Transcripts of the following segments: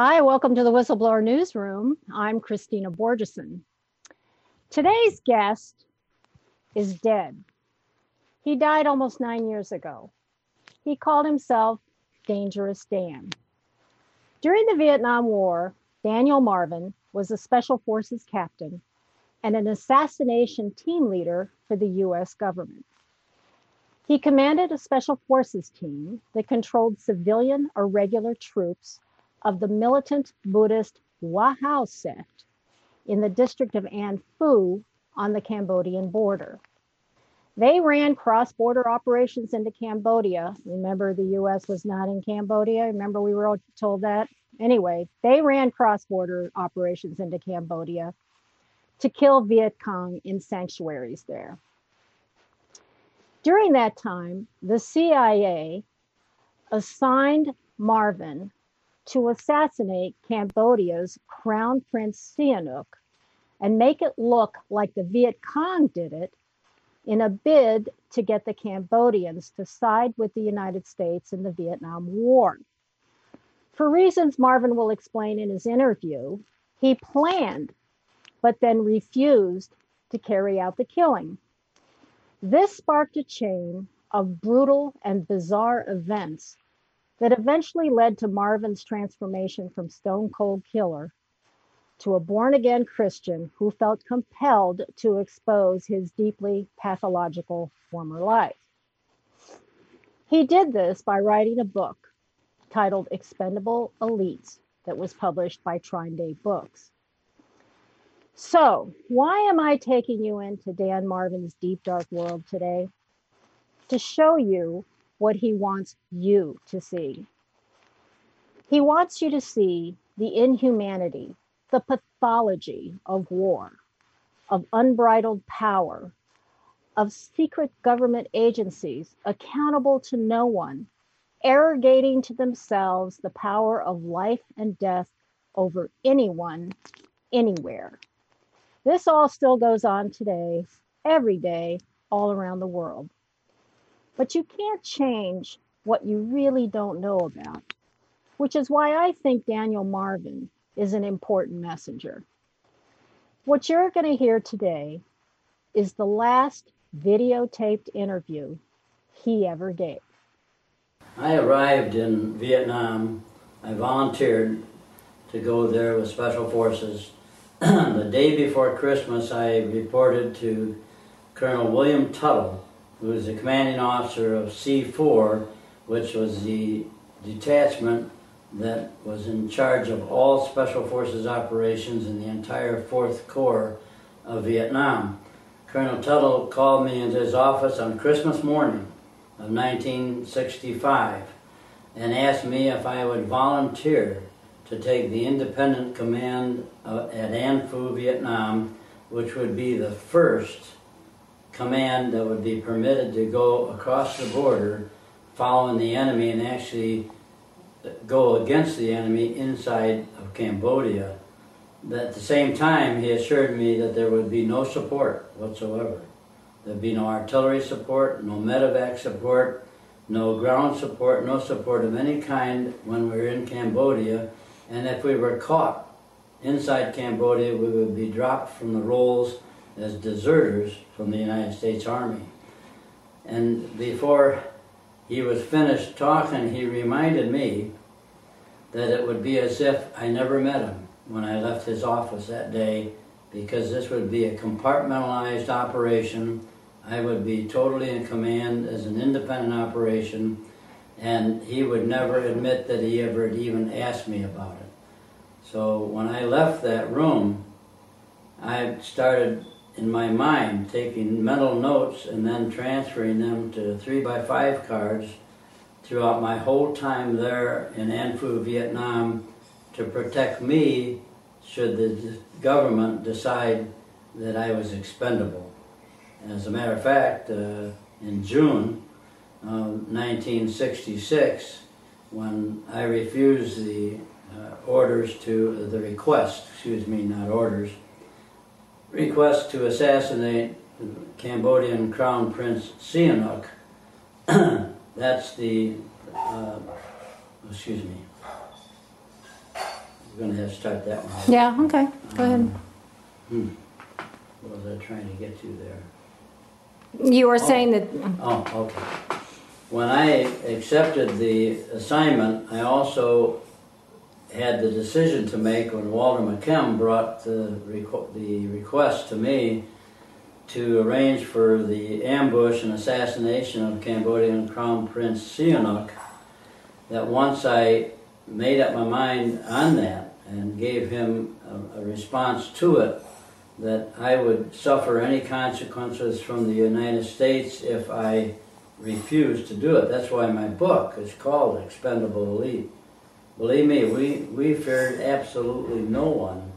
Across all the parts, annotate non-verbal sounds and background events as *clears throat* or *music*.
Hi, welcome to the Whistleblower Newsroom. I'm Kristina Borjesson. Today's guest is dead. He died almost nine years ago. He called himself Dangerous Dan. During the Vietnam War, Daniel Marvin was a Special Forces captain and an assassination team leader for the US government. He commanded a Special Forces team that controlled civilian or regular troops of the militant Buddhist Hua sect in the district of An Phu on the Cambodian border. They ran cross border operations into Cambodia. Remember, the US was not in Cambodia. Remember, we were told that? Anyway, they ran cross border operations into Cambodia to kill Viet Cong in sanctuaries there. During that time, the CIA assigned Marvin to assassinate Cambodia's Crown Prince Sihanouk and make it look like the Viet Cong did it in a bid to get the Cambodians to side with the United States in the Vietnam War. For reasons Marvin will explain in his interview, he planned but then refused to carry out the killing. This sparked a chain of brutal and bizarre events that eventually led to Marvin's transformation from stone cold killer to a born again Christian who felt compelled to expose his deeply pathological former life. He did this by writing a book titled Expendable Elites that was published by TrineDay Books. So, why am I taking you into Dan Marvin's deep, dark world today? To show you what he wants you to see. He wants you to see the inhumanity, the pathology of war, of unbridled power, of secret government agencies accountable to no one, arrogating to themselves the power of life and death over anyone, anywhere. This all still goes on today, every day, all around the world. But you can't change what you really don't know about, which is why I think Daniel Marvin is an important messenger. What you're going to hear today is the last videotaped interview he ever gave. I arrived in Vietnam. I volunteered to go there with Special Forces. *clears throat* the day before Christmas, I reported to Colonel William Tuttle, who was the commanding officer of C4, which was the detachment that was in charge of all Special Forces operations in the entire 4th Corps of Vietnam. Colonel Tuttle called me into his office on Christmas morning of 1965 and asked me if I would volunteer to take the independent command uh, at An Phu, Vietnam, which would be the first command that would be permitted to go across the border following the enemy and actually go against the enemy inside of Cambodia. At the same time, he assured me that there would be no support whatsoever. There'd be no artillery support, no medevac support, no ground support, no support of any kind when we were in Cambodia. And if we were caught inside Cambodia, we would be dropped from the rolls as deserters from the United States Army. And before he was finished talking, he reminded me that it would be as if I never met him when I left his office that day because this would be a compartmentalized operation. I would be totally in command as an independent operation, and he would never admit that he ever had even asked me about it. So when I left that room, I started in my mind, taking mental notes and then transferring them to three by five cards throughout my whole time there in An Phu, Vietnam, to protect me should the government decide that I was expendable. As a matter of fact, uh, in June of 1966, when I refused the uh, orders to the request, excuse me, not orders, request to assassinate Cambodian Crown Prince Sihanouk. *clears throat* That's the, uh, excuse me. we're going to have to start that one. out. Yeah, okay, go ahead. Hmm. What was I trying to get to there? You were saying that, Oh, okay. When I accepted the assignment, I also had the decision to make when Walter McKim brought the, requ- the request to me to arrange for the ambush and assassination of Cambodian Crown Prince Sihanouk, that once I made up my mind on that and gave him a, a response to it, that I would suffer any consequences from the United States if I refused to do it. That's why my book is called Expendable Elite. Believe me, we, we feared absolutely no one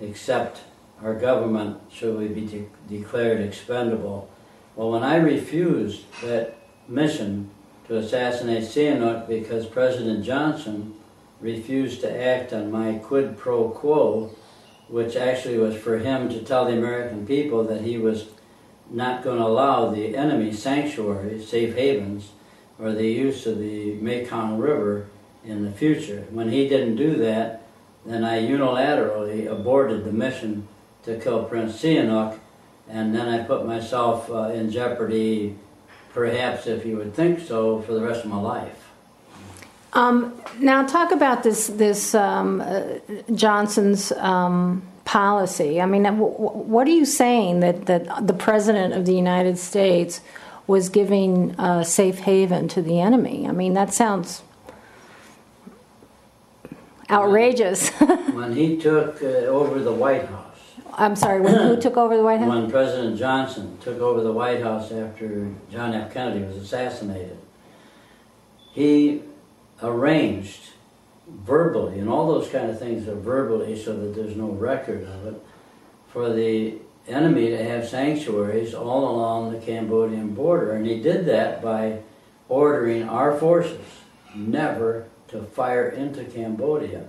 except our government should we be de- declared expendable. Well, when I refused that mission to assassinate Sihanouk because President Johnson refused to act on my quid pro quo, which actually was for him to tell the American people that he was not going to allow the enemy sanctuaries, safe havens, or the use of the Mekong River in the future. When he didn't do that, then I unilaterally aborted the mission to kill Prince Sihanouk, and then I put myself uh, in jeopardy, perhaps if you would think so, for the rest of my life. um, now talk about this, this, um, uh, Johnson's, um, policy. I mean, w- w- what are you saying that, that the President of the United States was giving a safe haven to the enemy? I mean, that sounds outrageous. *laughs* When he took uh, over the White House, I'm sorry, when, who *clears throat* took over the White House? when President Johnson took over the White House after John F. Kennedy was assassinated, he arranged verbally, and all those kind of things are verbally so that there's no record of it, for the enemy to have sanctuaries all along the Cambodian border. And he did that by ordering our forces never to fire into Cambodia.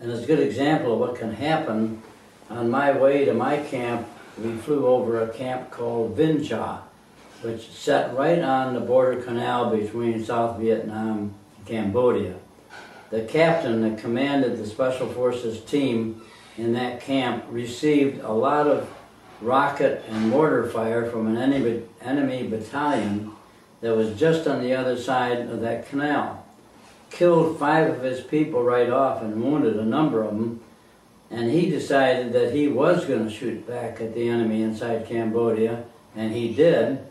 And it's a good example of what can happen. On my way to my camp, we flew over a camp called Vincha, which sat right on the border canal between South Vietnam and Cambodia. The captain that commanded the Special Forces team in that camp received a lot of rocket and mortar fire from an enemy, enemy battalion that was just on the other side of that canal. Killed five of his people right off and wounded a number of them. And he decided that he was going to shoot back at the enemy inside Cambodia, and he did.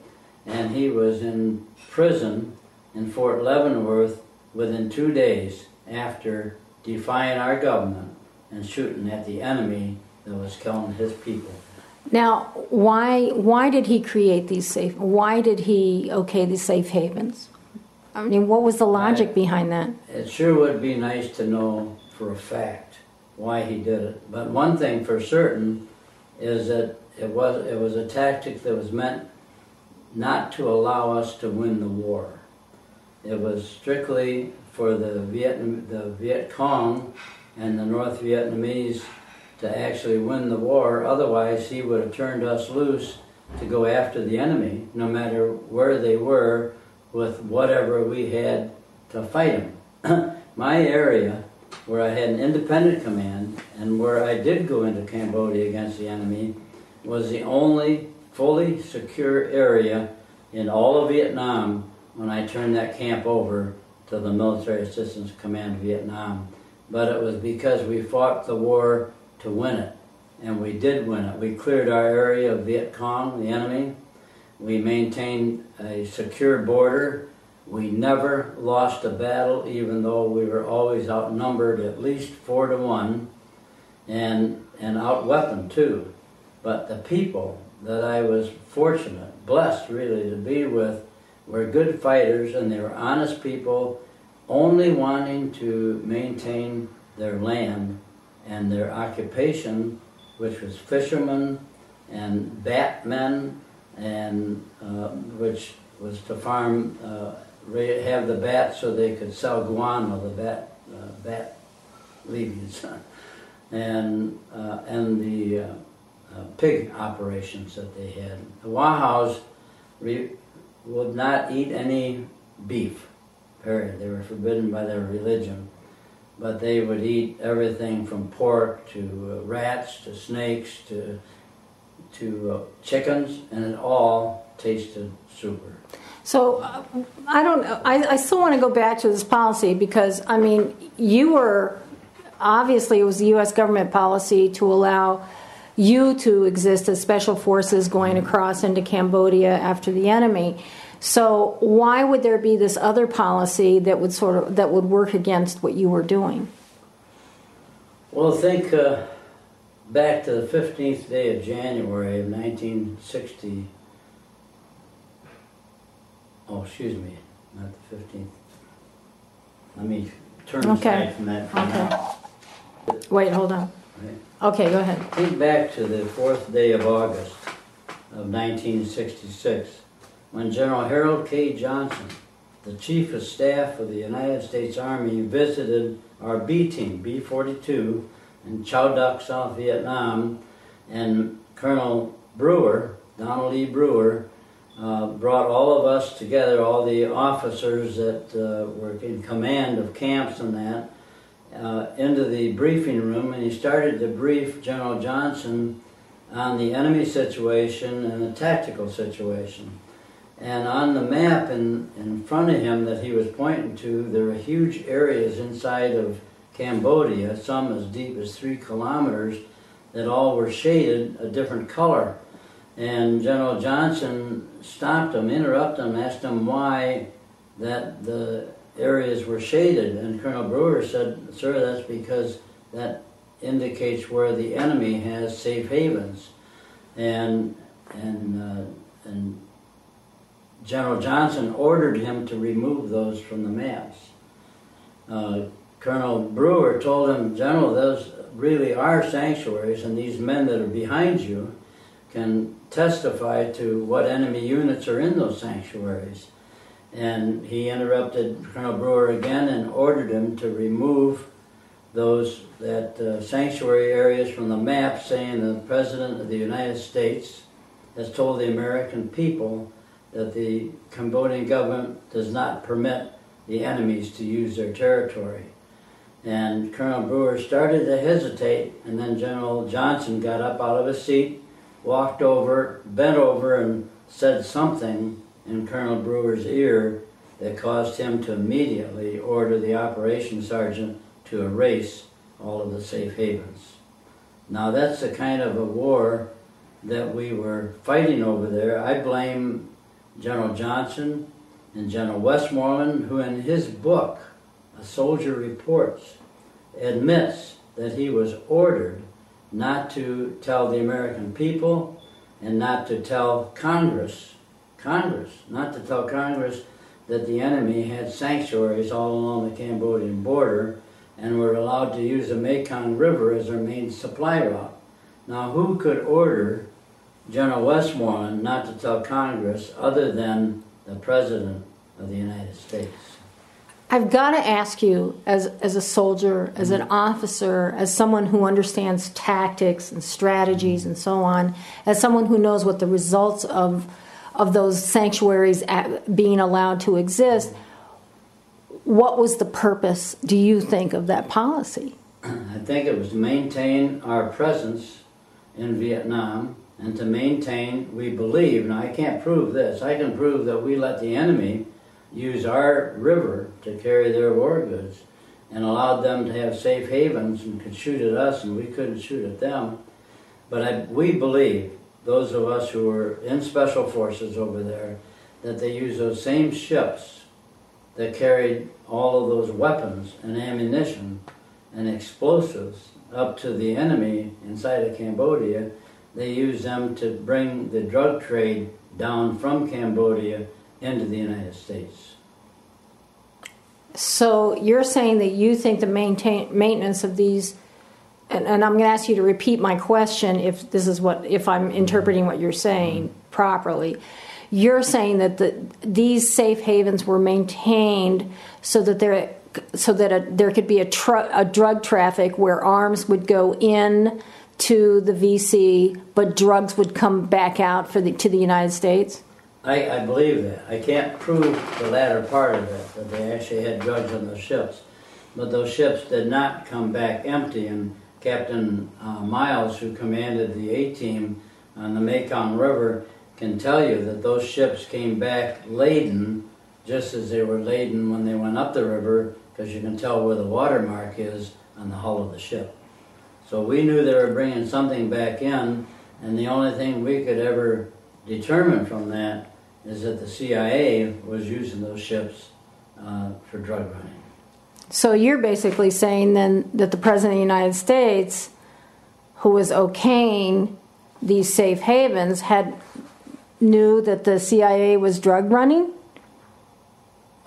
And he was in prison in Fort Leavenworth within two days after defying our government and shooting at the enemy that was killing his people. Now, why why did he create these safe? Why did he okay these safe havens? I mean, what was the logic I- behind that? It sure would be nice to know for a fact why he did it. But one thing for certain is that it was it was a tactic that was meant not to allow us to win the war. It was strictly for the Vietnam, the Viet Cong and the North Vietnamese to actually win the war. Otherwise, he would have turned us loose to go after the enemy, no matter where they were, with whatever we had to fight them. *clears throat* My area, where I had an independent command and where I did go into Cambodia against the enemy, was the only fully secure area in all of Vietnam when I turned that camp over to the Military Assistance Command Vietnam. But it was because we fought the war to win it, and we did win it. We cleared our area of Viet Cong, the enemy. We maintained a secure border. We never lost a battle, even though we were always outnumbered at least four to one, and and outweaponed too. But the people that I was fortunate, blessed really, to be with were good fighters and they were honest people, only wanting to maintain their land and their occupation, which was fishermen and batmen, and uh, which was to farm, uh, have the bats so they could sell guano, the bat, uh, bat leaves, *laughs* and and the pig operations that they had. The Hoa Haos would not eat any beef. Period. They were forbidden by their religion. but they would eat everything from pork to rats to snakes to to uh, chickens, and it all tasted super. So uh, I don't. I, I still want to go back to this policy because I mean, you were obviously it was the U.S. government policy to allow you to exist as special forces going across into Cambodia after the enemy. So why would there be this other policy that would sort of that would work against what you were doing? Well, I think uh, back to the 15th day of January of 1960. Oh, excuse me, not the 15th. Let me turn Okay. aside from that. for now. Okay. Wait, hold on. Right. Okay, go ahead. Think back to the fourth day of August of 1966, when General Harold K. Johnson, the Chief of Staff of the United States Army, visited our B team, B 42, in Chau Doc, South Vietnam, and Colonel Brewer, Donald E. Brewer, uh, brought all of us together, all the officers that uh, were in command of camps and that, uh, into the briefing room and he started to brief General Johnson on the enemy situation and the tactical situation. And on the map in, in front of him that he was pointing to, there were huge areas inside of Cambodia, some as deep as three kilometers, that all were shaded a different color. And General Johnson stopped them, interrupted them, asked them why that the areas were shaded. And Colonel Brewer said, Sir, that's because that indicates where the enemy has safe havens. And, and, uh, and General Johnson ordered him to remove those from the maps. Uh, Colonel Brewer told him, General, those really are sanctuaries, and these men that are behind you can testify to what enemy units are in those sanctuaries. And he interrupted Colonel Brewer again and ordered him to remove those that uh, sanctuary areas from the map, saying the President of the United States has told the American people that the Cambodian government does not permit the enemies to use their territory. And Colonel Brewer started to hesitate, and then General Johnson got up out of his seat, walked over, bent over, and said something in Colonel Brewer's ear that caused him to immediately order the operations sergeant to erase all of the safe havens. Now, that's the kind of a war that we were fighting over there. I blame General Johnson and General Westmoreland, who in his book, Soldier Reports, admits that he was ordered not to tell the American people and not to tell Congress, Congress, not to tell Congress that the enemy had sanctuaries all along the Cambodian border and were allowed to use the Mekong River as their main supply route. Now, who could order General Westmoreland not to tell Congress other than the President of the United States? I've got to ask you, as, as a soldier, as an mm-hmm. officer, as someone who understands tactics and strategies mm-hmm. and so on, as someone who knows what the results of, of those sanctuaries at, being allowed to exist, what was the purpose, do you think, of that policy? I think it was to maintain our presence in Vietnam and to maintain, we believe, now I can't prove this, I can prove that we let the enemy use our river to carry their war goods and allowed them to have safe havens and could shoot at us and we couldn't shoot at them. But I, we believe, those of us who were in special forces over there, that they used those same ships that carried all of those weapons and ammunition and explosives up to the enemy inside of Cambodia. They used them to bring the drug trade down from Cambodia into the United States. So you're saying that you think the maintain, maintenance of these, and, and I'm going to ask you to repeat my question if this is what, if I'm interpreting what you're saying properly. You're saying that the, these safe havens were maintained so that there, so that a, there could be a, tr- a drug traffic where arms would go in to the VC, but drugs would come back out for the, to the United States. I, I believe that. I can't prove the latter part of it, that they actually had drugs on those ships. but those ships did not come back empty. And Captain uh, Miles, who commanded the A team on the Mekong River, can tell you that those ships came back laden just as they were laden when they went up the river, because you can tell where the watermark is on the hull of the ship. So we knew they were bringing something back in, and the only thing we could ever determine from that is that the CIA was using those ships uh, for drug running. So you're basically saying then that the President of the United States, who was okaying these safe havens, had knew that the CIA was drug running?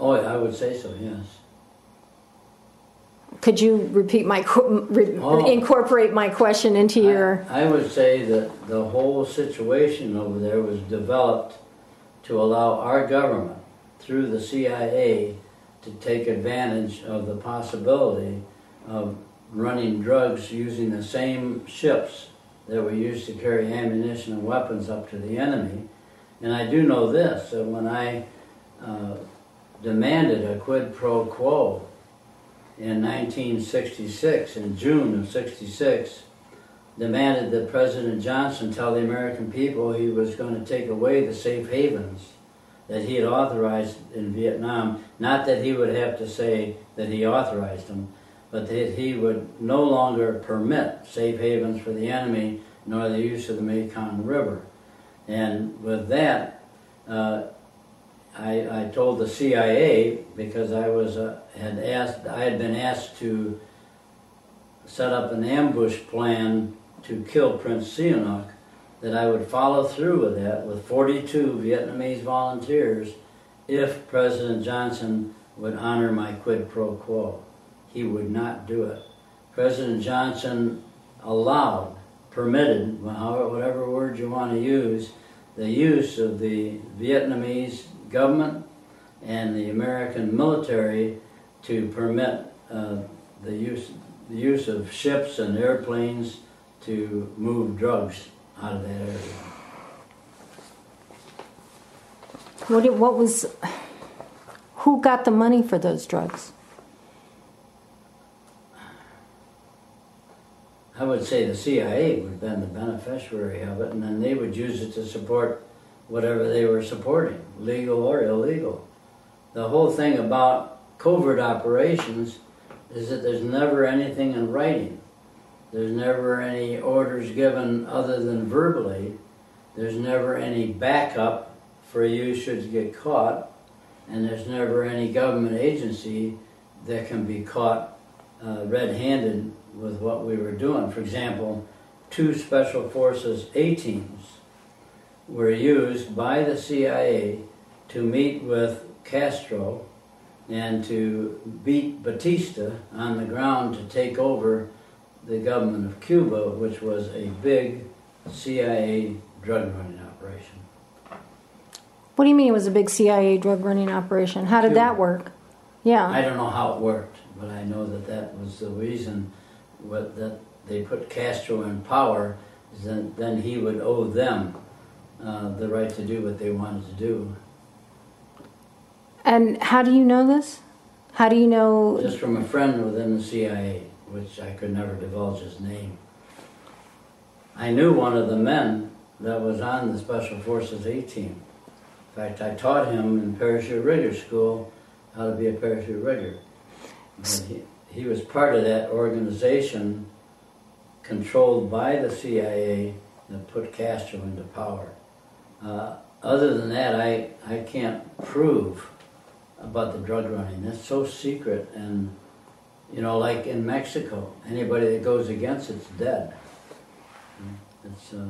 Oh, I would say so, yes. Could you repeat my re, Oh. incorporate my question into your? I, I would say that the whole situation over there was developed to allow our government, through the CIA, to take advantage of the possibility of running drugs using the same ships that were used to carry ammunition and weapons up to the enemy. And I do know this that when I uh, demanded a quid pro quo in 1966, in June of 66, demanded that President Johnson tell the American people he was going to take away the safe havens that he had authorized in Vietnam. Not that he would have to say that he authorized them, but that he would no longer permit safe havens for the enemy nor the use of the Mekong River. And with that, uh, I, I told the CIA because I was uh, had asked I had been asked to set up an ambush plan to kill Prince Sihanouk that I would follow through with that with 42 Vietnamese volunteers if President Johnson would honor my quid pro quo. He would not do it. President Johnson allowed, permitted, whatever word you want to use, the use of the Vietnamese government and the American military to permit uh, the use the use of ships and airplanes to move drugs out of that area. What, did- what was? Who got the money for those drugs? I would say the CIA would have been the beneficiary of it, and then they would use it to support whatever they were supporting, legal or illegal. The whole thing about covert operations is that there's never anything in writing. There's never any orders given other than verbally. There's never any backup for you should you get caught. And there's never any government agency that can be caught uh, red handed with what we were doing. For example, two Special Forces A teams were used by the CIA to meet with Castro and to beat Batista on the ground to take over the government of Cuba, which was a big CIA drug running operation. What do you mean it was a big CIA drug running operation? How did that work? Yeah. I don't know how it worked, but I know that that was the reason what, that they put Castro in power, is then, then he would owe them uh, the right to do what they wanted to do. And how do you know this? How do you know? Just from a friend within the CIA, which I could never divulge his name. I knew one of the men that was on the Special Forces A team. In fact, I taught him in parachute rigger school how to be a parachute rigger. He, he was part of that organization controlled by the CIA that put Castro into power. Uh, other than that, I, I can't prove about the drug running. That's so secret, and you know, like in Mexico, anybody that goes against it's dead. It's, uh,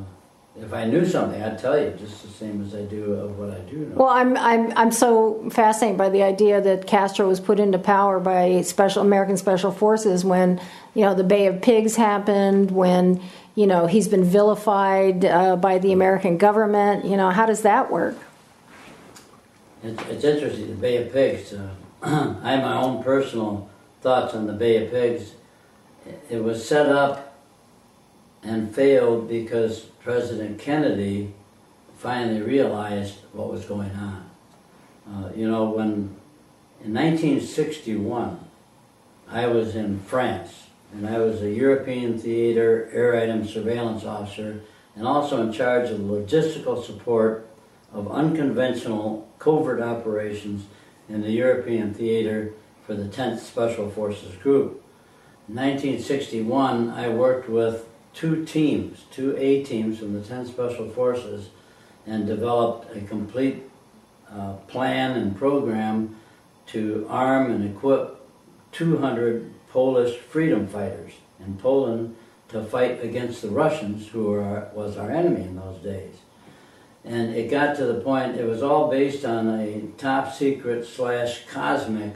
if I knew something, I'd tell you, just the same as I do of what I do know. Well, I'm I'm I'm so fascinated by the idea that Castro was put into power by special American special forces when you know the Bay of Pigs happened, when you know he's been vilified uh, by the American government. You know, how does that work? It's, it's interesting, the Bay of Pigs. Uh, *clears throat* I have my own personal thoughts on the Bay of Pigs. It- was set up and failed because President Kennedy finally realized what was going on. Uh, you know, when in 1961, I was in France, and I was a European theater air item surveillance officer, and also in charge of logistical support of unconventional covert operations in the European theater for the 10th Special Forces Group. In 1961, I worked with two teams, two A teams from the 10th Special Forces, and developed a complete uh, plan and program to arm and equip 200 Polish freedom fighters in Poland to fight against the Russians, who our, was our enemy in those days. And it got to the point, it was all based on a top secret slash cosmic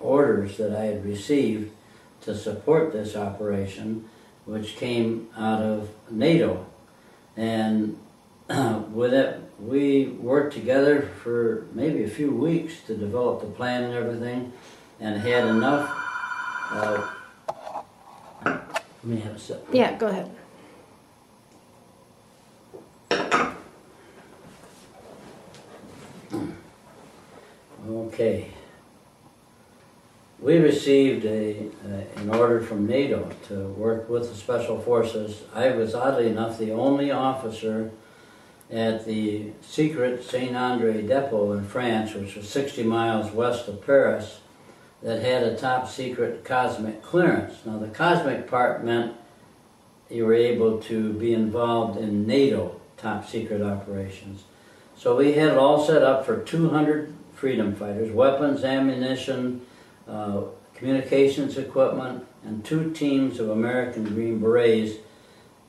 orders that I had received to support this operation, which came out of NATO. And *clears throat* with it, we worked together for maybe a few weeks to develop the plan and everything, and had enough. Uh, let me have a sip. Yeah, go ahead. Okay. We received a, uh, an order from NATO to work with the Special Forces. I was oddly enough the only officer at the secret Saint Andre depot in France, which was 60 miles west of Paris, that had a top secret cosmic clearance. Now, the cosmic part meant you were able to be involved in NATO top secret operations. So we had it all set up for 200 freedom fighters, weapons, ammunition, communications equipment, and two teams of American Green Berets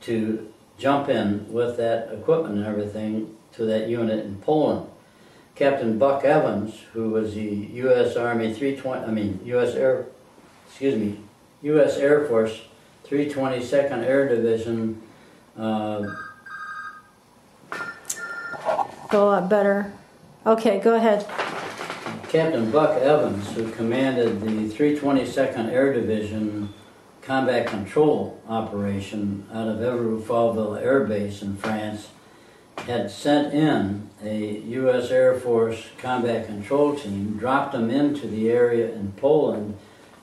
to jump in with that equipment and everything to that unit in Poland. Captain Buck Evans, who was the U.S. Army 320, I mean U.S. Air, excuse me, U.S. Air Force 322nd Air Division. Uh, Go a lot better. Okay, go ahead. Captain Buck Evans, who commanded the 322nd Air Division combat control operation out of Evreux-Fauville Air Base in France, had sent in a U.S. Air Force combat control team, dropped them into the area in Poland,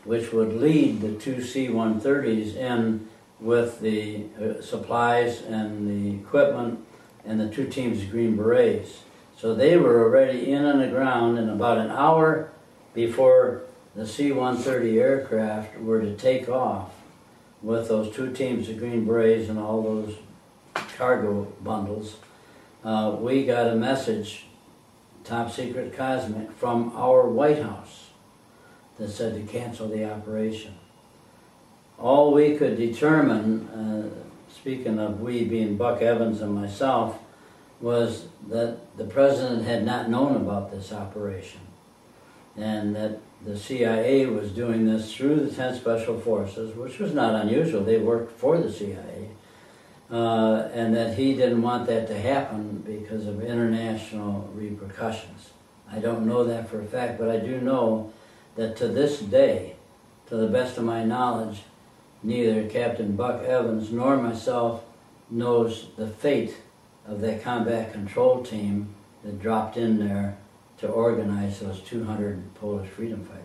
which would lead the two C-130s in with the uh, supplies and the equipment and the two teams of Green Berets. So they were already in on the ground in about an hour before the C-130 aircraft were to take off with those two teams of Green Berets and all those cargo bundles. Uh, we got a message, top secret cosmic, from our White House that said to cancel the operation. All we could determine, uh, speaking of we being Buck Evans and myself, was that the president had not known about this operation and that the CIA was doing this through the 10 Special Forces, which was not unusual. They worked for the CIA. Uh, and that he didn't want that to happen because of international repercussions. I don't know that for a fact, but I do know that to this day, to the best of my knowledge, neither Captain Buck Evans nor myself knows the fate of that combat control team that dropped in there to organize those 200 Polish freedom fighters.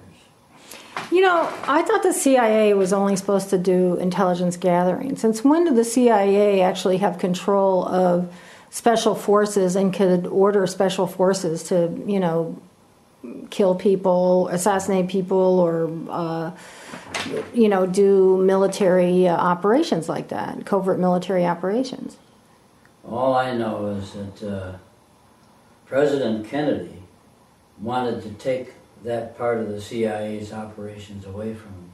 You know, I thought the CIA was only supposed to do intelligence gathering. Since when did the CIA actually have control of special forces and could order special forces to, you know, kill people, assassinate people, or, uh, you know, do military uh, operations like that, covert military operations? All I know is that uh, President Kennedy wanted to take that part of the CIA's operations away from him.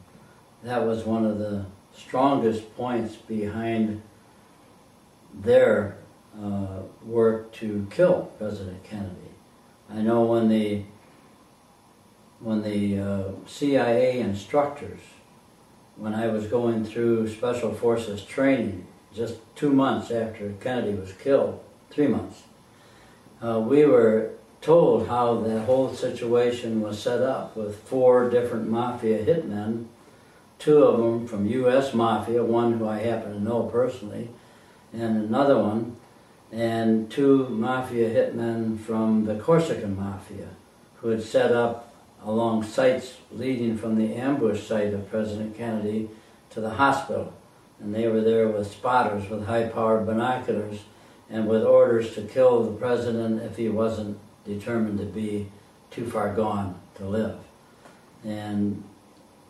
That was one of the strongest points behind their uh, work to kill President Kennedy. I know when the when the uh, CIA instructors, when I was going through Special Forces training, just two months after Kennedy was killed, three months, uh, we were told how the whole situation was set up with four different mafia hitmen, two of them from U.S. Mafia, one who I happen to know personally, and another one, and two mafia hitmen from the Corsican Mafia who had set up along sites leading from the ambush site of President Kennedy to the hospital. And they were there with spotters with high powered binoculars and with orders to kill the president if he wasn't determined to be too far gone to live. And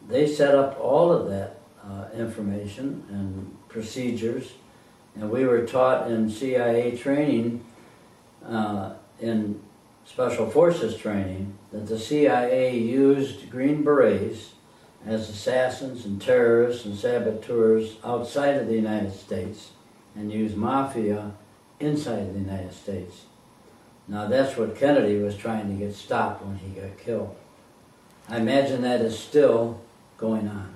they set up all of that uh, information and procedures. And we were taught in CIA training, uh, in Special Forces training, that the CIA used Green Berets as assassins and terrorists and saboteurs outside of the United States and use mafia inside of the United States. Now that's what Kennedy was trying to get stopped when he got killed. I imagine that is still going on.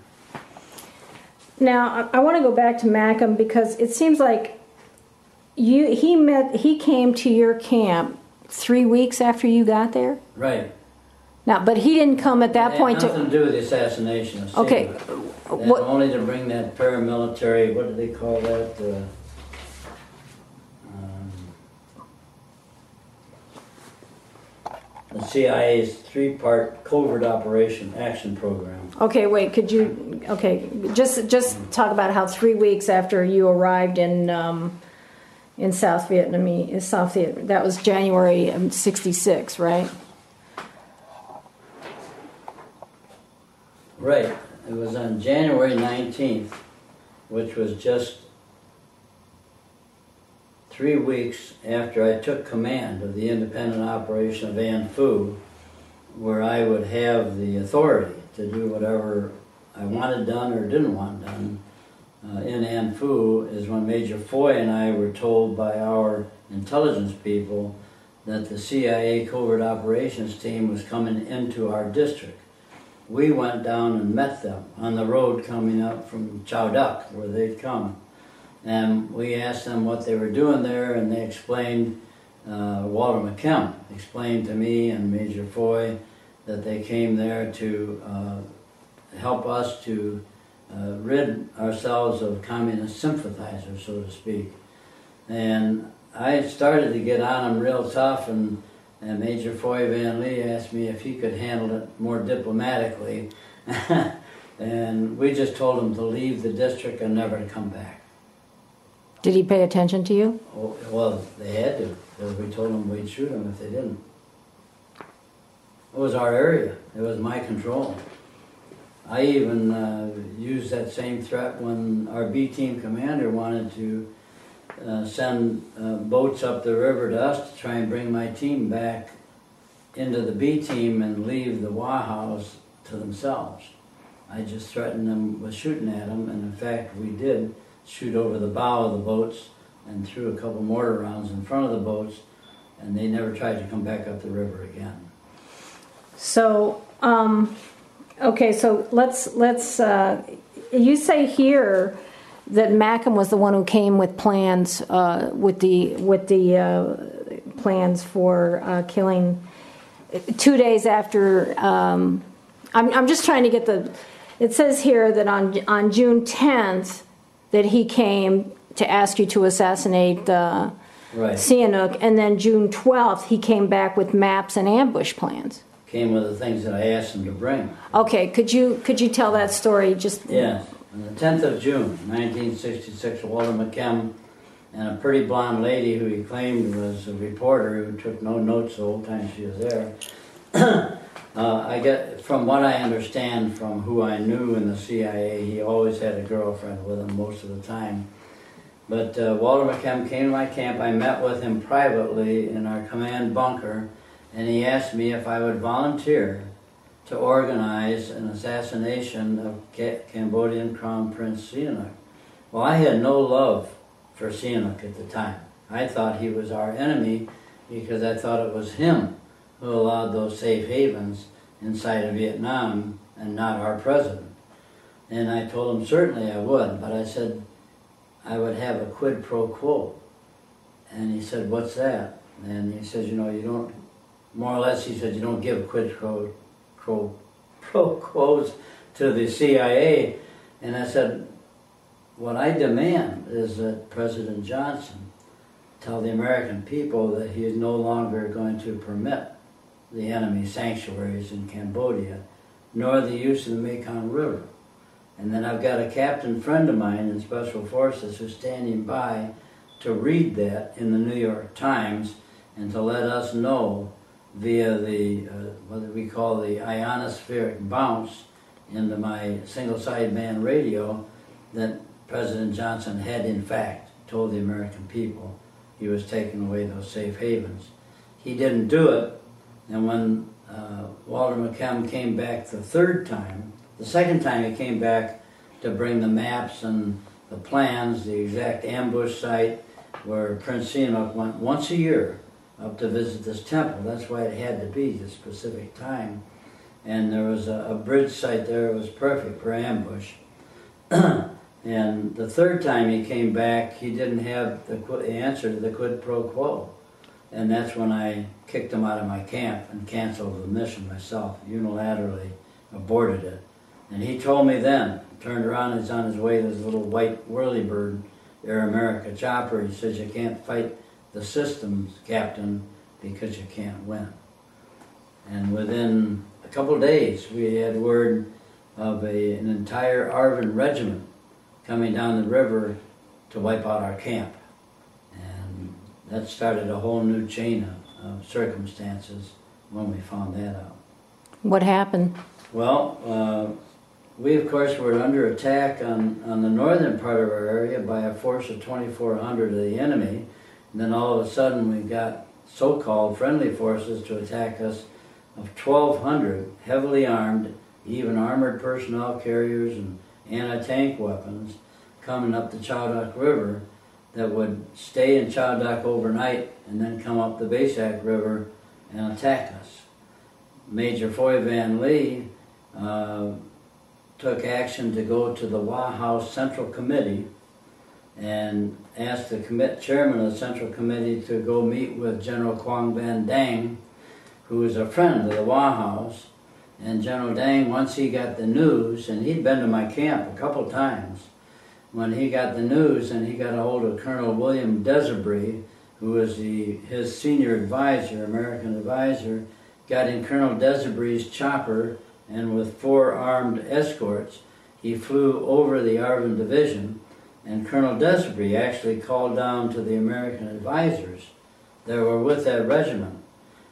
Now, I, I want to go back to McKim because it seems like you he met he came to your camp three weeks after you got there. Right. Now, but he didn't come at that It point to. nothing to do with the assassination of Okay. That what- only to bring that paramilitary, what do they call that? Uh, um, the CIA's three-part covert operation action program. Okay, wait. Could you? Okay, just just talk about how three weeks after you arrived in um, in South Vietnam, South Viet, that was January of '66, right? Right. It was on January 19th, which was just three weeks after I took command of the independent operation of An Phu, where I would have the authority to do whatever I wanted done or didn't want done. Uh, in An Phu is when Major Foy and I were told by our intelligence people that the CIA covert operations team was coming into our district we went down and met them on the road coming up from Chau Doc, where they'd come. And we asked them what they were doing there, and they explained, uh, Walter McKim explained to me and Major Foy that they came there to uh, help us to uh, rid ourselves of communist sympathizers, so to speak. And I started to get on them real tough, and and Major Foy Van Lee asked me if he could handle it more diplomatically. *laughs* and we just told him to leave the district and never to come back. Did he pay attention to you? Oh, Well, they had to, because we told them we'd shoot them if they didn't. It was our area, it was my control. I even uh, used that same threat when our B team commander wanted to uh, send uh, boats up the river to us to try and bring my team back into the B team and leave the Hoa Haos to themselves. I just threatened them with shooting at them, and in fact, we did shoot over the bow of the boats and threw a couple mortar rounds in front of the boats, and they never tried to come back up the river again. So, um, okay, so let's let's. Uh, you say here that McKim was the one who came with plans uh, with the with the uh, plans for uh, killing. Two days after, um, I'm I'm just trying to get the. It says here that on on June 10th that he came to ask you to assassinate uh, Right. Sihanouk, and then June 12th he came back with maps and ambush plans. Came with the things that I asked him to bring. Okay, could you could you tell that story? Just Yes. On the 10th of June, 1966, Walter McKim and a pretty blonde lady who he claimed was a reporter who took no notes the whole time she was there. *clears throat* uh, I get, from what I understand from who I knew in the CIA, he always had a girlfriend with him most of the time. But uh, Walter McKim came to my camp. I met with him privately in our command bunker, and he asked me if I would volunteer to organize an assassination of Ca- Cambodian Crown Prince Sihanouk. Well, I had no love for Sihanouk at the time. I thought he was our enemy because I thought it was him who allowed those safe havens inside of Vietnam and not our president. And I told him certainly I would, but I said I would have a quid pro quo. And he said, What's that? And he says, You know, you don't, more or less, he said, You don't give quid pro pro, pro quos to the CIA. And I said, what I demand is that President Johnson tell the American people that he is no longer going to permit the enemy sanctuaries in Cambodia, nor the use of the Mekong River. And then I've got a captain friend of mine in Special Forces who's standing by to read that in the New York Times and to let us know via the, uh, what we call the ionospheric bounce into my single sideband radio that President Johnson had in fact told the American people he was taking away those safe havens. He didn't do it, and when uh, Walter McKim came back the third time, the second time he came back to bring the maps and the plans, the exact ambush site where Prince Sihanouk went once a year up to visit this temple. That's why it had to be the specific time. And there was a, a bridge site there, it was perfect for ambush. *clears throat* and the third time he came back, he didn't have the answer to the quid pro quo. And that's when I kicked him out of my camp and canceled the mission myself, unilaterally aborted it. And he told me then, turned around, he's on his way to his little white whirlybird Air America chopper. He says, You can't fight the systems, Captain, because you can't win. And within a couple of days, we had word of a, an entire ARVN regiment coming down the river to wipe out our camp. And that started a whole new chain of, of circumstances when we found that out. What happened? Well, uh, we of course were under attack on, on the northern part of our area by a force of 2,400 of the enemy. And then all of a sudden we got so-called friendly forces to attack us of 1,200 heavily armed, even armored personnel carriers and anti-tank weapons coming up the Chau Doc River that would stay in Chau Doc overnight and then come up the Bassac River and attack us. Major Foy Van Lee uh, took action to go to the Hoa Haos Central Committee and asked the commit, chairman of the Central Committee to go meet with General Quang Van Dang, who was a friend of the Hoa Haos. And General Dang, once he got the news, and he'd been to my camp a couple times, when he got the news and he got a hold of Colonel William Desobry, who was the, his senior advisor, American advisor, got in Colonel Desobry's chopper and with four armed escorts, he flew over the ARVN division. And Colonel Desobry actually called down to the American advisors that were with that regiment.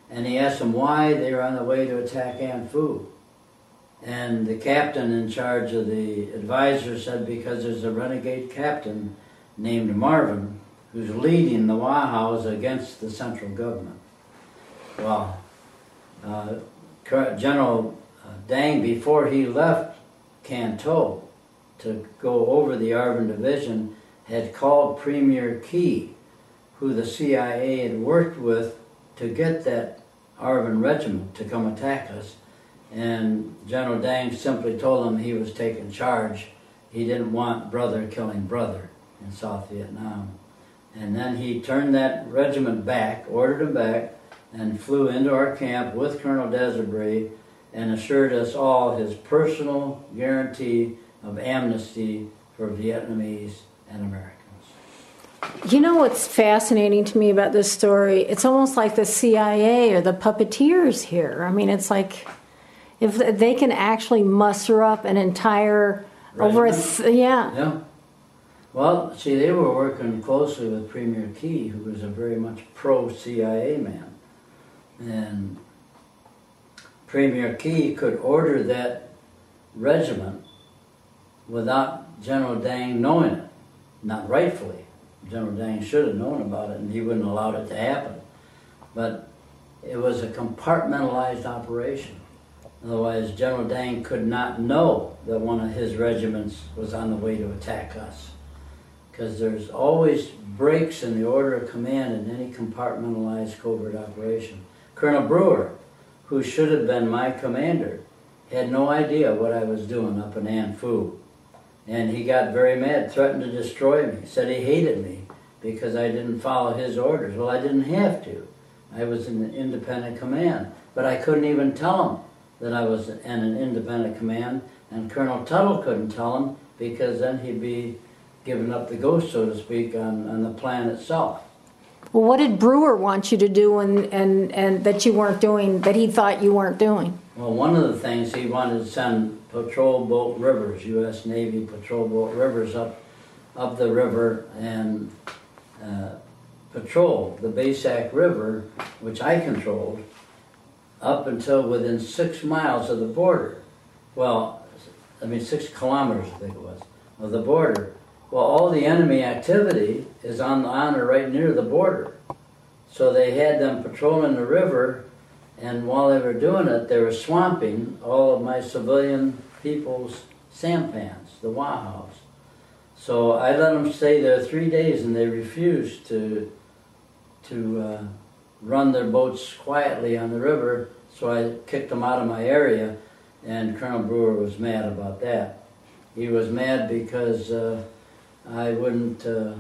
And he asked them why they were on the way to attack An Phu. And the captain in charge of the advisors said because there's a renegade captain named Marvin who's leading the Hoa Haos against the central government. Well, uh, General Dang, before he left Can to go over the ARVN division, had called Premier Ky, who the CIA had worked with to get that ARVN regiment to come attack us. And General Dang simply told him he was taking charge. He didn't want brother killing brother in South Vietnam. And then he turned that regiment back, ordered him back, and flew into our camp with Colonel Desobry and assured us all his personal guarantee of amnesty for Vietnamese and Americans. You know what's fascinating to me about this story? It's almost like the CIA or the puppeteers here. I mean, it's like if they can actually muster up an entire over a th- yeah. Yeah. Well, see, they were working closely with Premier Ky, who was a very much pro CIA man. And Premier Ky could order that regiment without General Dang knowing it, not rightfully. General Dang should have known about it and he wouldn't have allowed it to happen. But it was a compartmentalized operation. Otherwise, General Dang could not know that one of his regiments was on the way to attack us. Because there's always breaks in the order of command in any compartmentalized covert operation. Colonel Brewer who should have been my commander, had no idea what I was doing up in An Phu. And he got very mad, threatened to destroy me, said he hated me because I didn't follow his orders. Well, I didn't have to. I was in an independent command, but I couldn't even tell him that I was in an independent command, and Colonel Tuttle couldn't tell him because then he'd be giving up the ghost, so to speak, on, on the plan itself. Well, what did Brewer want you to do and, and, and that you weren't doing, that he thought you weren't doing? Well, one of the things he wanted to send patrol boat rivers, U.S. Navy patrol boat rivers up, up the river and uh, patrol the Bassac River, which I controlled, up until within six miles of the border. Well, I mean, six kilometers, I think it was, of the border. Well, all the enemy activity is on, on or right near the border. So they had them patrolling the river, and while they were doing it, they were swamping all of my civilian people's sampans, the Hoa Haos. So I let them stay there three days, and they refused to to uh, run their boats quietly on the river. So I kicked them out of my area, and Colonel Brewer was mad about that. He was mad because. Uh, I wouldn't, uh,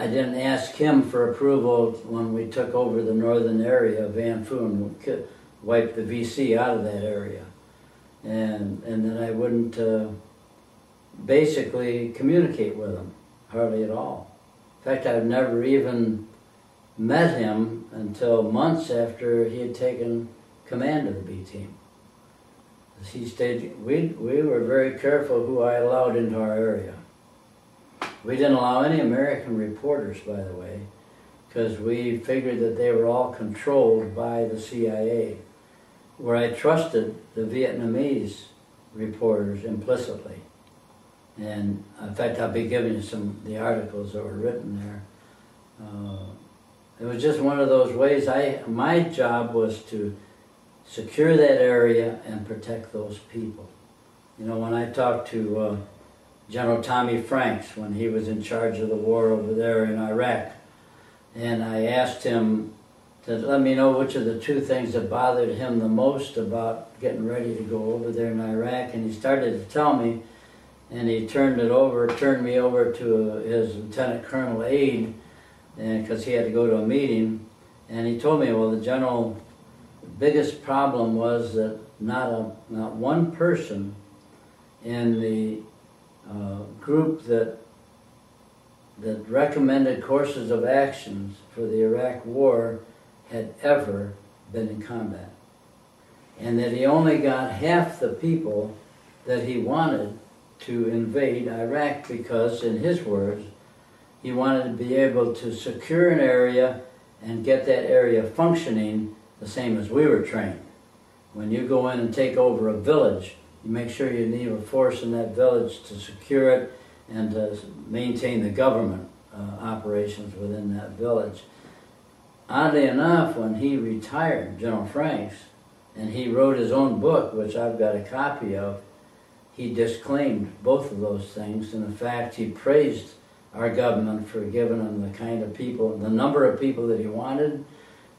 I didn't ask him for approval when we took over the northern area of Van Phoon, wiped the VC out of that area. And, and then I wouldn't uh, basically communicate with him, hardly at all. In fact, I've never even met him until months after he had taken command of the B team. He stayed, we, we were very careful who I allowed into our area. We didn't allow any American reporters, by the way, because we figured that they were all controlled by the CIA, where I trusted the Vietnamese reporters implicitly. And in fact, I'll be giving you some the articles that were written there. Uh, it was just one of those ways. I my job was to secure that area and protect those people. You know, when I talked to uh, General Tommy Franks when he was in charge of the war over there in Iraq. And I asked him to let me know which of the two things that bothered him the most about getting ready to go over there in Iraq. And he started to tell me, and he turned it over, turned me over to his lieutenant colonel aide, because he had to go to a meeting. And he told me, well, the general, biggest problem was that not a not one person in the uh, group that that recommended courses of actions for the Iraq War had ever been in combat, and that he only got half the people that he wanted to invade Iraq because, in his words, he wanted to be able to secure an area and get that area functioning the same as we were trained. When you go in and take over a village, you make sure you need a force in that village to secure it and to maintain the government uh, operations within that village. Oddly enough, when he retired, General Franks, and he wrote his own book, which I've got a copy of, he disclaimed both of those things. And in fact, he praised our government for giving him the kind of people, the number of people that he wanted,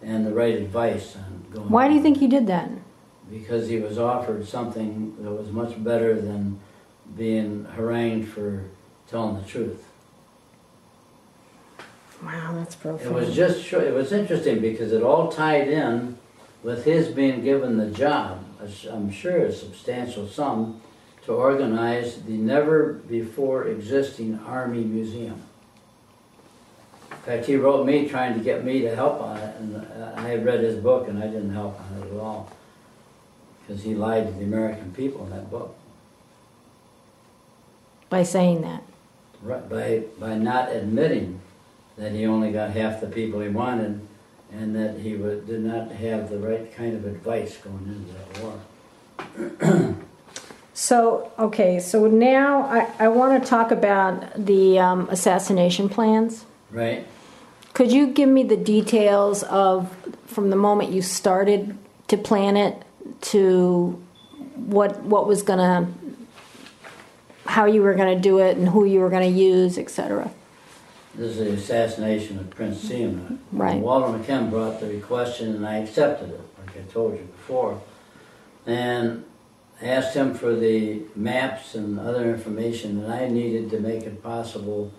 and the right advice on going. Why do you think he did that? Because he was offered something that was much better than being harangued for telling the truth. Wow, that's profound. It was just it was interesting because it all tied in with his being given the job, I'm sure a substantial sum, to organize the never before existing Army Museum. In fact, he wrote me trying to get me to help on it, and uh, I had read his book and I didn't help on it at all because he lied to the American people in that book. By saying that? Right, by, by not admitting that he only got half the people he wanted and that he would, did not have the right kind of advice going into that war. *clears throat* so, okay, so now I, I want to talk about the um, assassination plans. Right. Could you give me the details of from the moment you started to plan it to what what was gonna how you were gonna do it and who you were gonna use, etc. This is the assassination of Prince Sihanouk. Right. Walter McKim brought the request in and I accepted it, like I told you before. And asked him for the maps and other information that I needed to make it possible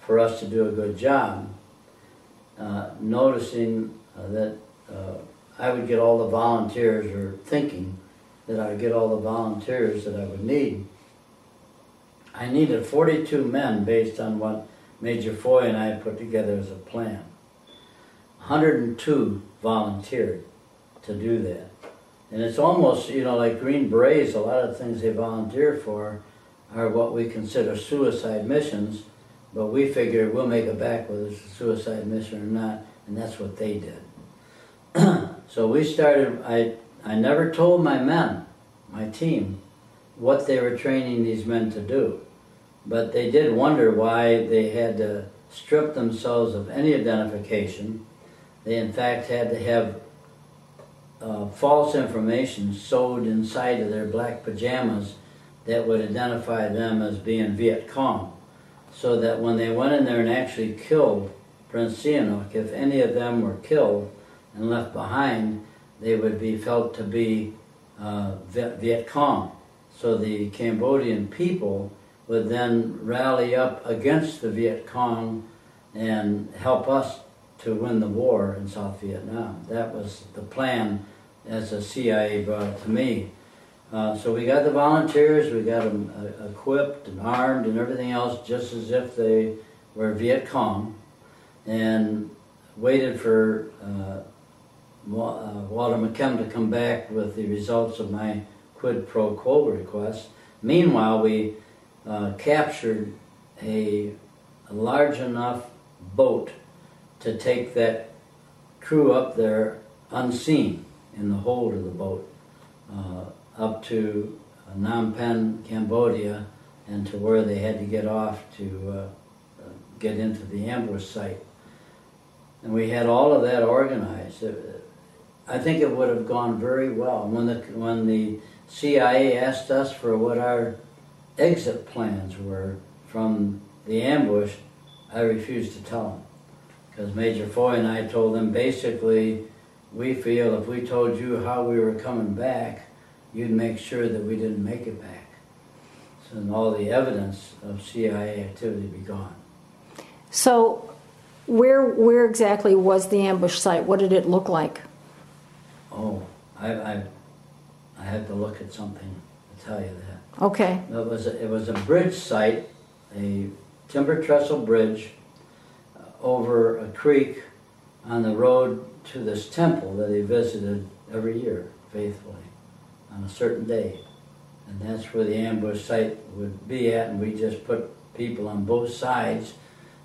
for us to do a good job. Uh, noticing uh, that uh, I would get all the volunteers, or thinking that I would get all the volunteers that I would need. I needed 42 men based on what Major Foy and I put together as a plan. 102 volunteered to do that. And it's almost, you know, like Green Berets, a lot of things they volunteer for are what we consider suicide missions, but we figure we'll make it back whether it's a suicide mission or not, and that's what they did. *clears throat* so we started, I, I never told my men, my team, what they were training these men to do. But they did wonder why they had to strip themselves of any identification. They, in fact, had to have uh, false information sewed inside of their black pajamas that would identify them as being Viet Cong. So that when they went in there and actually killed Prince Sihanouk, if any of them were killed and left behind, they would be felt to be uh, Viet Cong. So the Cambodian people would then rally up against the Viet Cong and help us to win the war in South Vietnam. That was the plan as the CIA brought it to me. Uh, so we got the volunteers, we got them uh, equipped and armed and everything else just as if they were Viet Cong and waited for uh, Walter McKim to come back with the results of my quid pro quo request. Meanwhile, we uh, captured a, a large enough boat to take that crew up there unseen in the hold of the boat uh, up to uh, Phnom Penh, Cambodia, and to where they had to get off to uh, uh get into the ambush site. And we had all of that organized. I think it would have gone very well. When the, when the CIA asked us for what our exit plans were from the ambush, I refused to tell them. Because Major Foy and I told them basically, we feel if we told you how we were coming back, you'd make sure that we didn't make it back. So all the evidence of CIA activity be gone. So, where where exactly was the ambush site? What did it look like? Oh, I, I I had to look at something to tell you that. Okay. It was a, it was a bridge site, a timber trestle bridge uh, over a creek on the road to this temple that he visited every year faithfully on a certain day. And that's where the ambush site would be at, and we just put people on both sides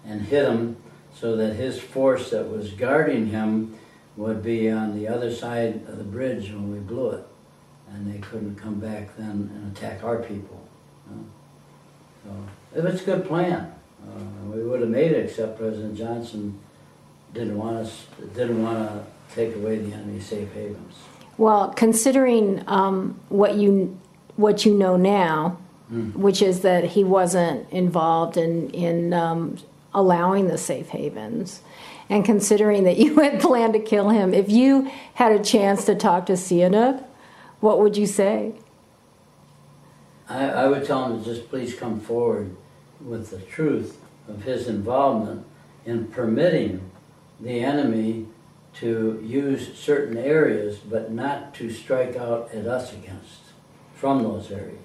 and hit him so that his force that was guarding him would be on the other side of the bridge when we blew it and they couldn't come back then and attack our people. So it was a good plan. Uh, we would have made it, except President Johnson didn't want us didn't want to take away the enemy's safe havens. Well, considering um, what you what you know now, mm. which is that he wasn't involved in in um, allowing the safe havens, and considering that you *laughs* had planned to kill him, if you had a chance to talk to Sihanouk, what would you say? I, I would tell him to just please come forward with the truth of his involvement in permitting the enemy to use certain areas, but not to strike out at us against from those areas.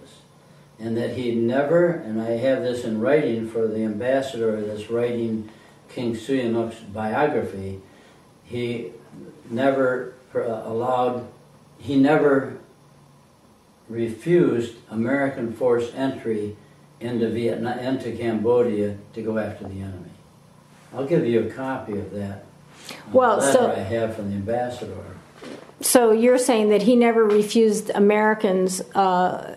And that he never, and I have this in writing for the ambassador that's writing King Sihanouk's biography, he never allowed, he never refused American force entry into Vietnam, into Cambodia to go after the enemy. I'll give you a copy of that. Well, so I have from the ambassador. So you're saying that he never refused Americans. Uh,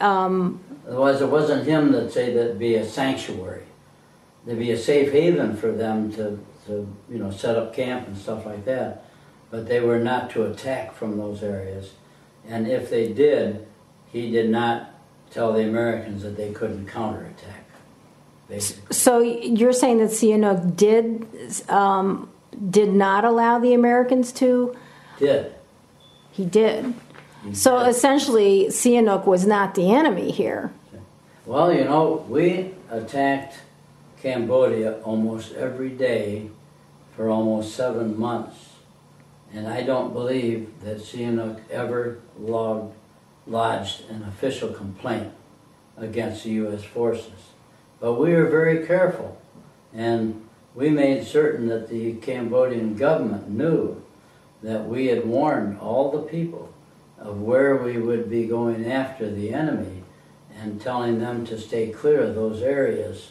um, Otherwise, it wasn't him that said that'd be a sanctuary. There'd be a safe haven for them to, to, you know, set up camp and stuff like that. But they were not to attack from those areas and if they did, he did not tell the Americans that they couldn't counterattack. Basically. So you're saying that Sihanouk did um, did not allow the Americans to? Did. He did. He so did. essentially, Sihanouk was not the enemy here. Well, you know, we attacked Cambodia almost every day for almost seven months and I don't believe that Sihanouk ever logged, lodged an official complaint against the U.S. forces. But we were very careful. And we made certain that the Cambodian government knew that we had warned all the people of where we would be going after the enemy and telling them to stay clear of those areas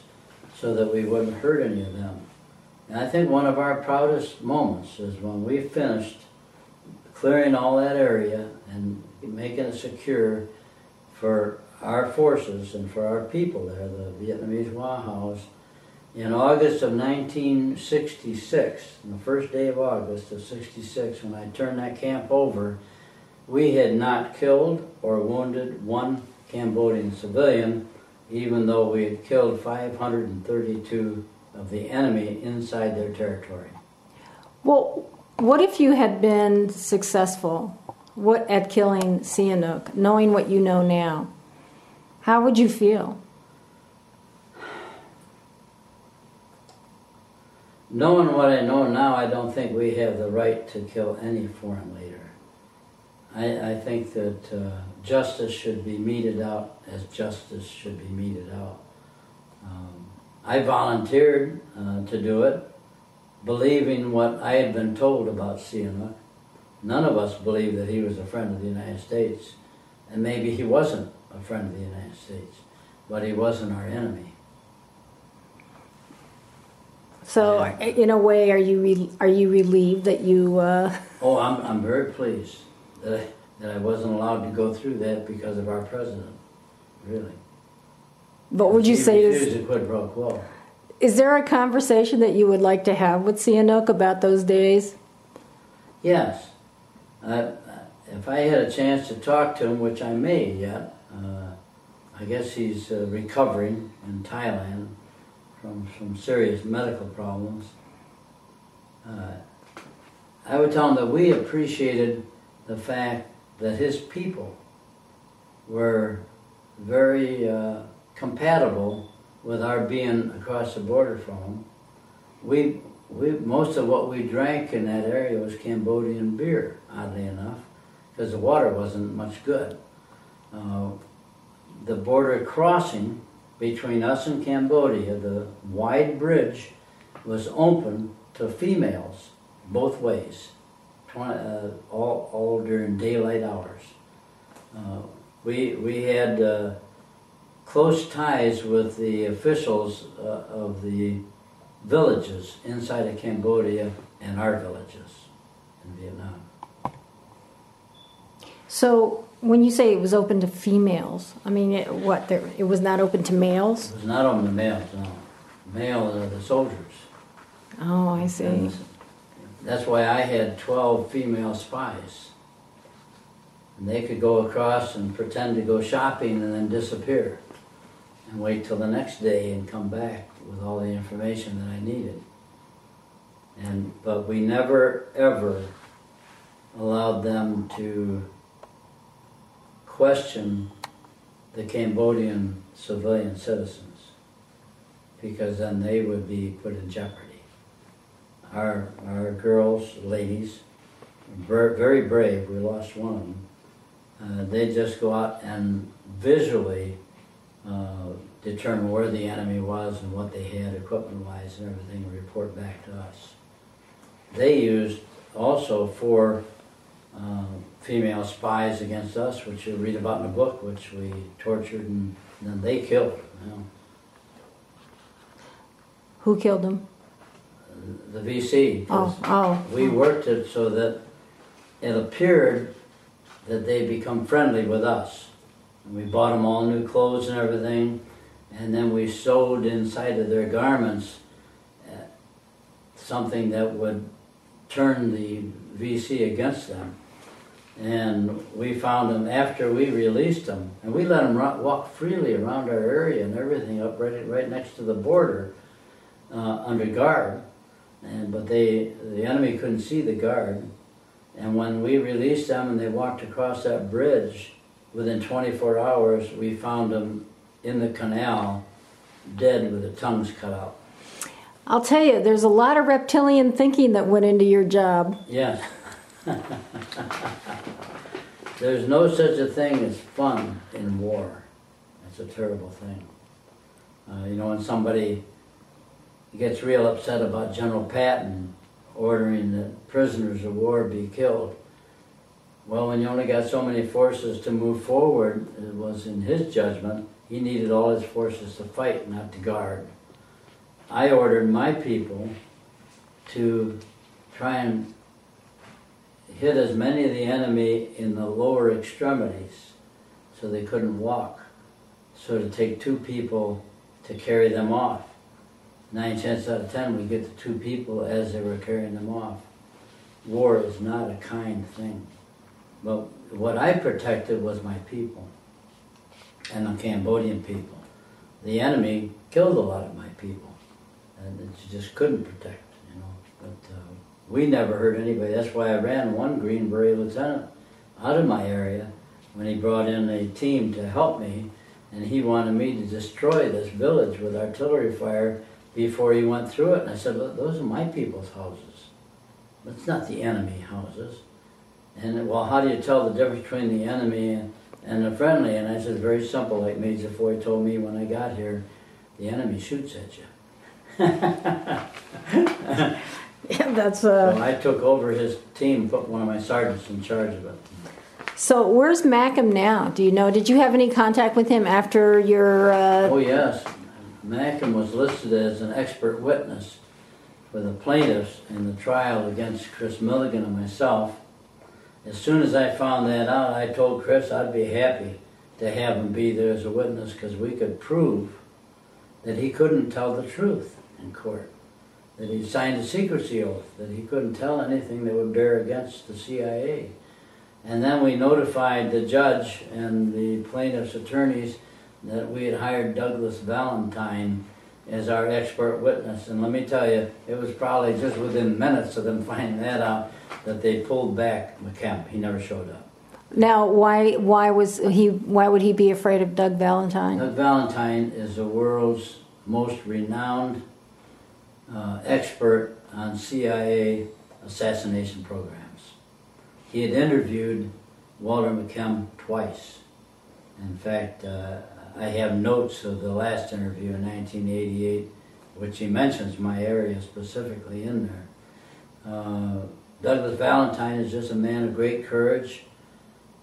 so that we wouldn't hurt any of them. And I think one of our proudest moments is when we finished clearing all that area and making it secure for our forces and for our people there, the Vietnamese Hoa Haos, in August of 1966, the first day of August of 66, when I turned that camp over, we had not killed or wounded one Cambodian civilian, even though we had killed 532 of the enemy inside their territory. Well, what if you had been successful what, at killing Sihanouk, knowing what you know now? How would you feel? Knowing what I know now, I don't think we have the right to kill any foreign leader. I, I think that uh, justice should be meted out as justice should be meted out. Um, I volunteered uh, to do it, believing what I had been told about Sihanouk. None of us believed that he was a friend of the United States, and maybe he wasn't a friend of the United States, but he wasn't our enemy. So, in a way, are you re- are you relieved that you? Uh... *laughs* Oh, I'm I'm very pleased that I, that I wasn't allowed to go through that because of our president, really. But would you he say refused to quid pro quo? Is there a conversation that you would like to have with Sihanouk about those days? Yes. Uh, if I had a chance to talk to him, which I may yet, uh, I guess he's uh, recovering in Thailand from some serious medical problems. Uh, I would tell him that we appreciated the fact that his people were very uh, compatible with our being across the border from them. We, we, most of what we drank in that area was Cambodian beer, oddly enough, because the water wasn't much good. Uh, the border crossing between us and Cambodia, the wide bridge, was open to females both ways, 20, uh, all, all during daylight hours. Uh, we, we had uh, close ties with the officials uh, of the villages inside of Cambodia and our villages in Vietnam. So, when you say it was open to females, I mean, it, what? There, it was not open to males. It was not open to males. No, males are the soldiers. Oh, I see. That's why I had twelve female spies. And they could go across and pretend to go shopping and then disappear and wait till the next day and come back with all the information that I needed. And but we never ever allowed them to question the Cambodian civilian citizens because then they would be put in jeopardy. Our our girls, ladies, very brave. We lost one. Uh, they just go out and visually uh, determine where the enemy was and what they had equipment-wise and everything, and report back to us. They used also four uh, female spies against us, which you read about in the book, which we tortured and then they killed. You know. Who killed them? The VC. Oh, oh. We worked it so that it appeared that they become friendly with us. And we bought them all new clothes and everything, and then we sewed inside of their garments uh, something that would turn the VC against them. And we found them after we released them, and we let them walk freely around our area and everything up right, right next to the border uh, under guard. And but they, the enemy couldn't see the guard. And when we released them and they walked across that bridge, within 24 hours, we found them in the canal, dead with their tongues cut out. I'll tell you, there's a lot of reptilian thinking that went into your job. Yes. *laughs* there's no such a thing as fun in war. It's a terrible thing. Uh, you know, when somebody he gets real upset about General Patton ordering that prisoners of war be killed. Well, when you only got so many forces to move forward, it was in his judgment, he needed all his forces to fight, not to guard. I ordered my people to try and hit as many of the enemy in the lower extremities so they couldn't walk. So to take two people to carry them off. Nine chances out of ten we get the two people as they were carrying them off. War is not a kind thing. But what I protected was my people and the Cambodian people. The enemy killed a lot of my people, and you just couldn't protect, you know. But uh, we never hurt anybody. That's why I ran one Green Beret lieutenant out of my area when he brought in a team to help me, and he wanted me to destroy this village with artillery fire before he went through it. And I said, Look, those are my people's houses. That's not the enemy houses. And well, how do you tell the difference between the enemy and, and the friendly? And I said, very simple, like Major Foy told me when I got here, the enemy shoots at you. *laughs* Yeah, that's So uh. I took over his team, put one of my sergeants in charge of it. So where's McKim now? Do you know? Did you have any contact with him after your? Uh, Oh, yes. McKim was listed as an expert witness for the plaintiffs in the trial against Kris Millegan and myself. As soon as I found that out, I told Kris I'd be happy to have him be there as a witness because we could prove that he couldn't tell the truth in court, that he signed a secrecy oath, that he couldn't tell anything that would bear against the CIA. And then we notified the judge and the plaintiff's attorneys that we had hired Douglas Valentine as our expert witness. And let me tell you, it was probably just within minutes of them *laughs* finding that out that they pulled back McKim. He never showed up. now, why? Why was he? Why would he be afraid of Doug Valentine? Doug Valentine is the world's most renowned uh, expert on CIA assassination programs. He had interviewed Walter McKim twice. In fact, uh, I have notes of the last interview in 1988, which he mentions my area specifically in there. Uh, Douglas Valentine is just a man of great courage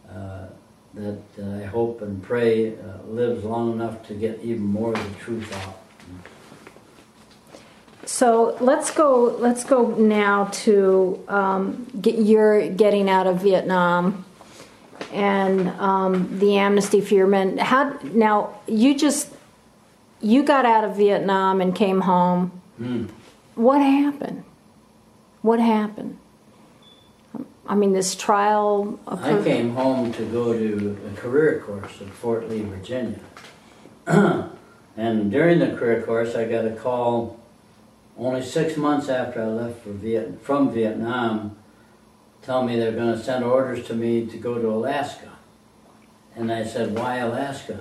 uh, that I hope and pray uh, lives long enough to get even more of the truth out. So let's go. Let's go now to um, get your getting out of Vietnam and um, the amnesty for men. How now? You just you got out of Vietnam and came home. Hmm. What happened? What happened? I mean, this trial. I came home to go to a career course at Fort Lee, Virginia. *clears throat* and during the career course, I got a call only six months after I left for Viet- from Vietnam, tell me they're going to send orders to me to go to Alaska. And I said, why Alaska?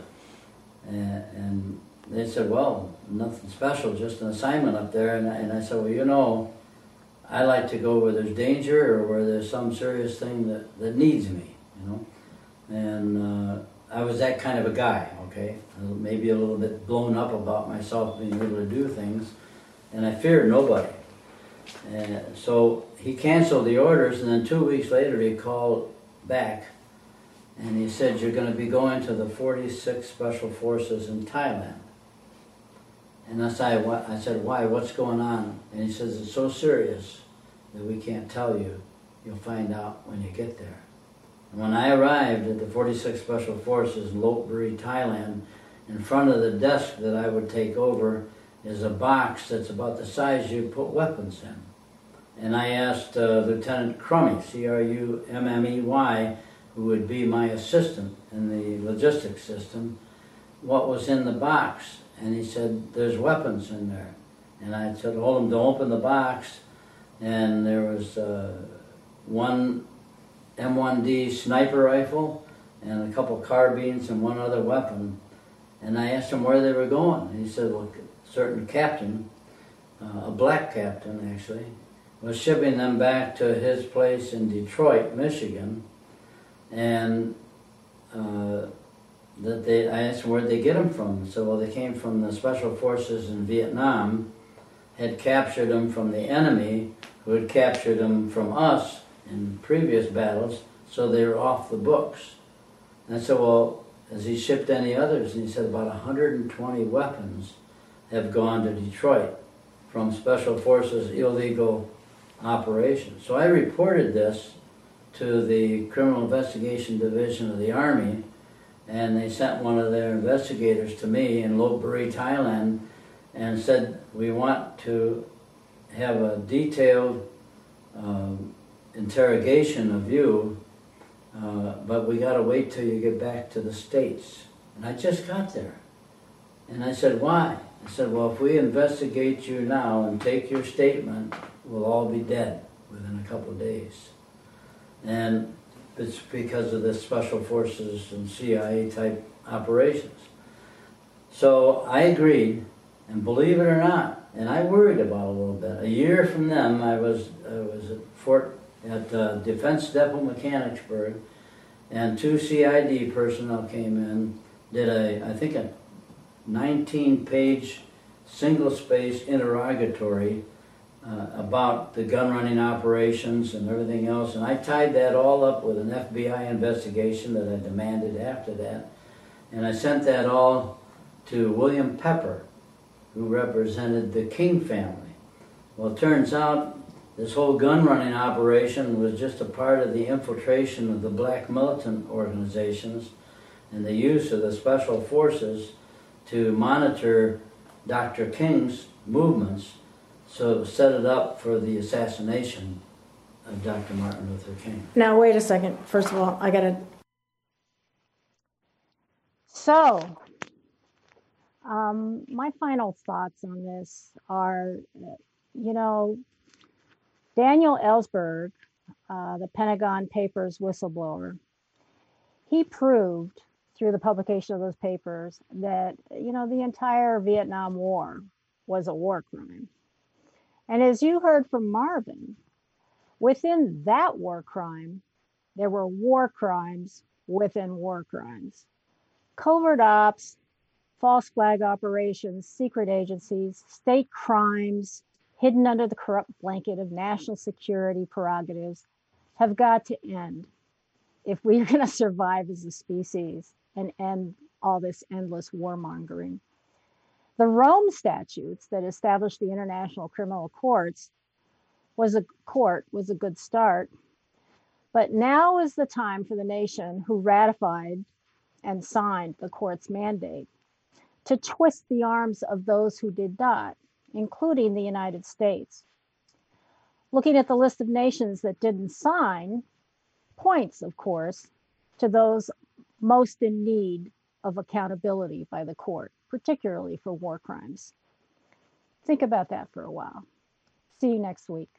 And, they said, well, nothing special, just an assignment up there. And I, and I said, well, you know, I like to go where there's danger or where there's some serious thing that, that needs me, you know. And uh, I was that kind of a guy, okay? Maybe a little bit blown up about myself being able to do things, and I feared nobody. And so he canceled the orders, and then two weeks later he called back, and he said, "You're going to be going to the 46th Special Forces in Thailand." And I said? I said, "Why? What's going on?" And he says, "It's so serious that we can't tell you. You'll find out when you get there." And when I arrived at the 46th Special Forces Lopburi, Thailand, in front of the desk that I would take over is a box that's about the size you put weapons in. And I asked uh, Lieutenant Crummey, C-R-U-M-M-E-Y, who would be my assistant in the logistics system, what was in the box. And he said, there's weapons in there. And I said, hold him to open the box. And there was uh, one M1D sniper rifle and a couple carbines and one other weapon. And I asked him where they were going. And he said, well, certain captain, uh, a black captain actually, was shipping them back to his place in Detroit, Michigan. And uh, that they, I asked him where'd they get them from. So well, they came from the special forces in Vietnam, had captured them from the enemy, who had captured them from us in previous battles, so they were off the books. And I said, well, has he shipped any others? And he said about 120 weapons have gone to Detroit from Special Forces illegal operations. So I reported this to the Criminal Investigation Division of the Army, and they sent one of their investigators to me in Lopburi, Thailand, and said, We want to have a detailed um, interrogation of you, uh, but we got to wait till you get back to the States. And I just got there. And I said, Why? I said, Well, if we investigate you now and take your statement, we'll all be dead within a couple of days. And it's because of the special forces and CIA type operations. So I agreed, and believe it or not, and I worried about a little bit. A year from them, I was I was at Fort at uh, Defense Depot Mechanicsburg, and two CID personnel came in, did a I think a 19-page single-space interrogatory uh, about the gun running operations and everything else. And I tied that all up with an FBI investigation that I demanded after that. And I sent that all to William Pepper, who represented the King family. Well, it turns out this whole gun running operation was just a part of the infiltration of the black militant organizations and the use of the special forces to monitor Dr. King's movements so set it up for the assassination of Dr. Martin Luther King. Now, wait a second. First of all, I got to. So, um, my final thoughts on this are, you know, Daniel Ellsberg, uh, the Pentagon Papers whistleblower, he proved through the publication of those papers that, you know, the entire Vietnam War was a war crime. And as you heard from Marvin, within that war crime, there were war crimes within war crimes. Covert ops, false flag operations, secret agencies, state crimes hidden under the corrupt blanket of national security prerogatives have got to end if we're going *laughs* to survive as a species and end all this endless warmongering. The Rome statutes that established the international criminal courts was a court was a good start. But now is the time for the nation who ratified and signed the court's mandate to twist the arms of those who did not, including the United States. Looking at the list of nations that didn't sign points, of course, to those most in need of accountability by the court, particularly for war crimes. Think about that for a while. See you next week.